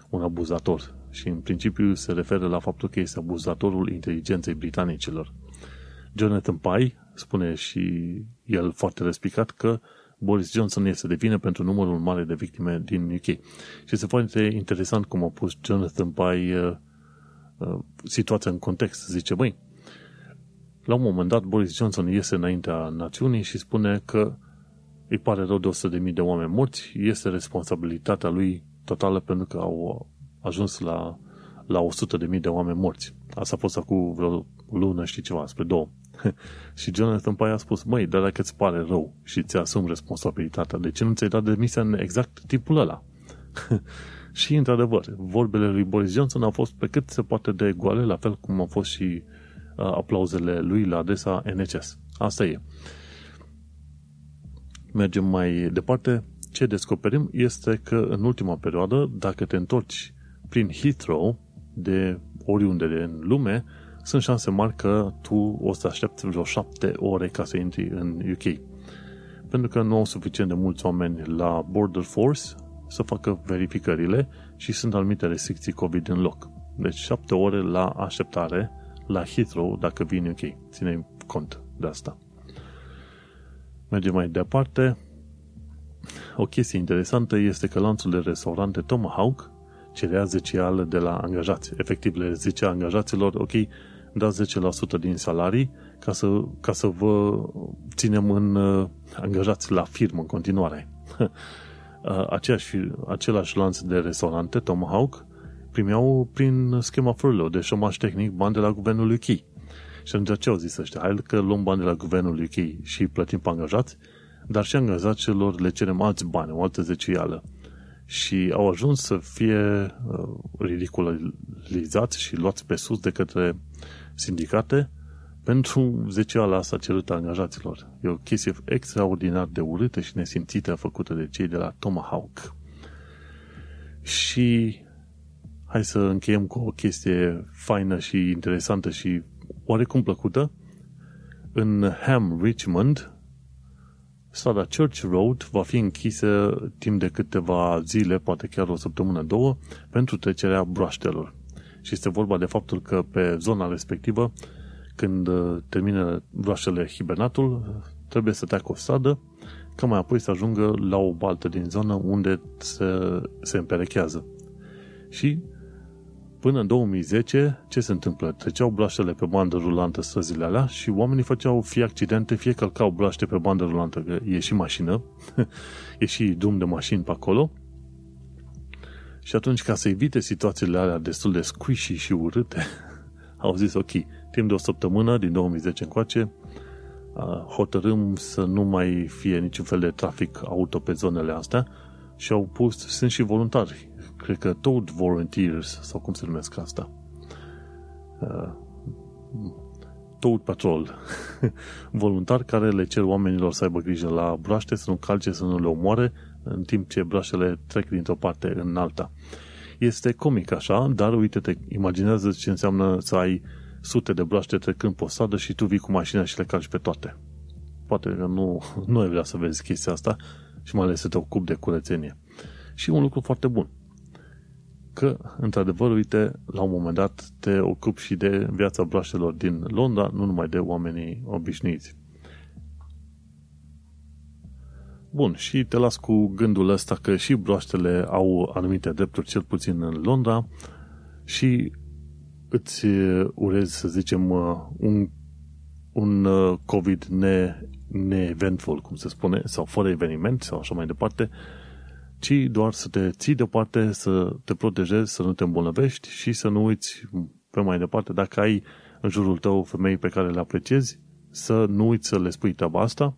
un abuzator. Și în principiu se referă la faptul că este abuzatorul inteligenței britanicilor. Jonathan Pye spune și el foarte respicat că Boris Johnson este de vină pentru numărul mare de victime din UK. Și este foarte interesant cum a pus Jonathan Pye uh, uh, situația în context. Zice, băi, la un moment dat Boris Johnson iese înaintea națiunii și spune că îi pare rău de 100.000 de oameni morți, este responsabilitatea lui totală pentru că au ajuns la, la 100.000 de oameni morți. Asta a fost acum vreo lună, și ceva, spre două. [LAUGHS] și Jonathan Pye a spus, măi, dar dacă îți pare rău și ți asumi responsabilitatea, de ce nu ți-ai dat demisia în exact tipul ăla? [LAUGHS] și, într-adevăr, vorbele lui Boris Johnson au fost pe cât se poate de goale, la fel cum au fost și uh, aplauzele lui la adresa NHS. Asta e. Mergem mai departe. Ce descoperim este că în ultima perioadă, dacă te întorci prin Heathrow, de oriunde în lume, sunt șanse mari că tu o să aștepți vreo șapte ore ca să intri în UK. Pentru că nu au suficient de mulți oameni la Border Force să facă verificările și sunt anumite restricții COVID în loc. Deci șapte ore la așteptare la Heathrow dacă vin UK. Ține cont de asta. Mergem mai departe. O chestie interesantă este că lanțul de restaurante Tomahawk cerea zecială de la angajați. Efectiv, le zicea angajaților, ok, dați 10% din salarii ca să, ca să vă ținem în uh, angajați la firmă în continuare. [LAUGHS] Uh, aceeași, același lanț de restaurante, Tomahawk, primeau prin schema furlough de șomaș tehnic bani de la guvernul UK. Și atunci ce au zis ăștia? Hai că luăm bani de la guvernul UK și plătim pe angajați, dar și angajaților le cerem alți bani, o altă zecială și au ajuns să fie uh, ridiculizați și luați pe sus de către sindicate pentru zeceala asta cerută angajaților. E o chestie extraordinar de urâtă și nesimțită făcută de cei de la Tomahawk. Și hai să încheiem cu o chestie faină și interesantă și oarecum plăcută. În Ham, Richmond, strada Church Road va fi închisă timp de câteva zile, poate chiar o săptămână, două, pentru trecerea broaștelor. Și este vorba de faptul că pe zona respectivă, când uh, termină broaștele hibernatul, trebuie să treacă o stradă, ca mai apoi să ajungă la o baltă din zonă unde se, se împerechează. Și Până în 2010, ce se întâmplă? Treceau blaștele pe bandă rulantă străzile alea și oamenii făceau fie accidente, fie călcau blaște pe bandă rulantă, că e și mașină, [LAUGHS] e și drum de mașini pe acolo. Și atunci, ca să evite situațiile alea destul de squishy și urâte, [LAUGHS] au zis, ok, timp de o săptămână, din 2010 încoace, hotărâm să nu mai fie niciun fel de trafic auto pe zonele astea și au pus, sunt și voluntari cred că Toad Volunteers, sau cum se numesc asta. Uh, Toad Patrol. [LAUGHS] Voluntari care le cer oamenilor să aibă grijă la broaște, să nu calce, să nu le omoare, în timp ce broaștele trec dintr-o parte în alta. Este comic așa, dar uite-te, imaginează ce înseamnă să ai sute de broaște trecând pe o stradă și tu vii cu mașina și le calci pe toate. Poate că nu, [LAUGHS] nu ai vrea să vezi chestia asta și mai ales să te ocupi de curățenie. Și un lucru foarte bun că, într-adevăr, uite, la un moment dat te ocupi și de viața broaștelor din Londra, nu numai de oamenii obișnuiți. Bun, și te las cu gândul ăsta că și broaștele au anumite drepturi, cel puțin în Londra, și îți urez, să zicem, un, un COVID ne, neeventful, cum se spune, sau fără eveniment, sau așa mai departe, ci doar să te ții deoparte, să te protejezi, să nu te îmbolnăvești și să nu uiți pe mai departe, dacă ai în jurul tău femei pe care le apreciezi, să nu uiți să le spui treaba asta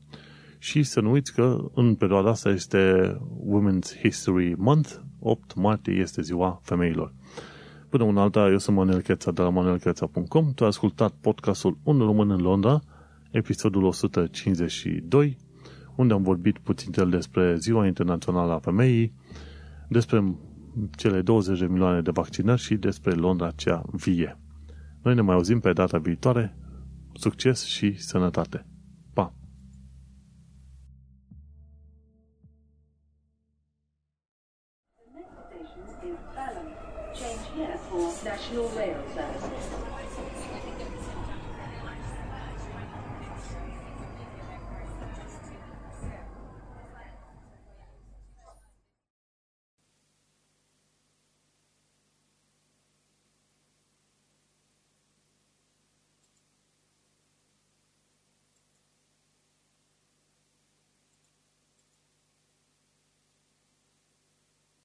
și să nu uiți că în perioada asta este Women's History Month, 8 martie este ziua femeilor. Până una alta, eu sunt Manuel Cheța de la manuelcheța.com, tu ai ascultat podcastul Un român în Londra, episodul 152, unde am vorbit puțin despre Ziua Internațională a Femeii, despre cele 20 de milioane de vaccinări și despre Londra cea vie. Noi ne mai auzim pe data viitoare. Succes și sănătate! The next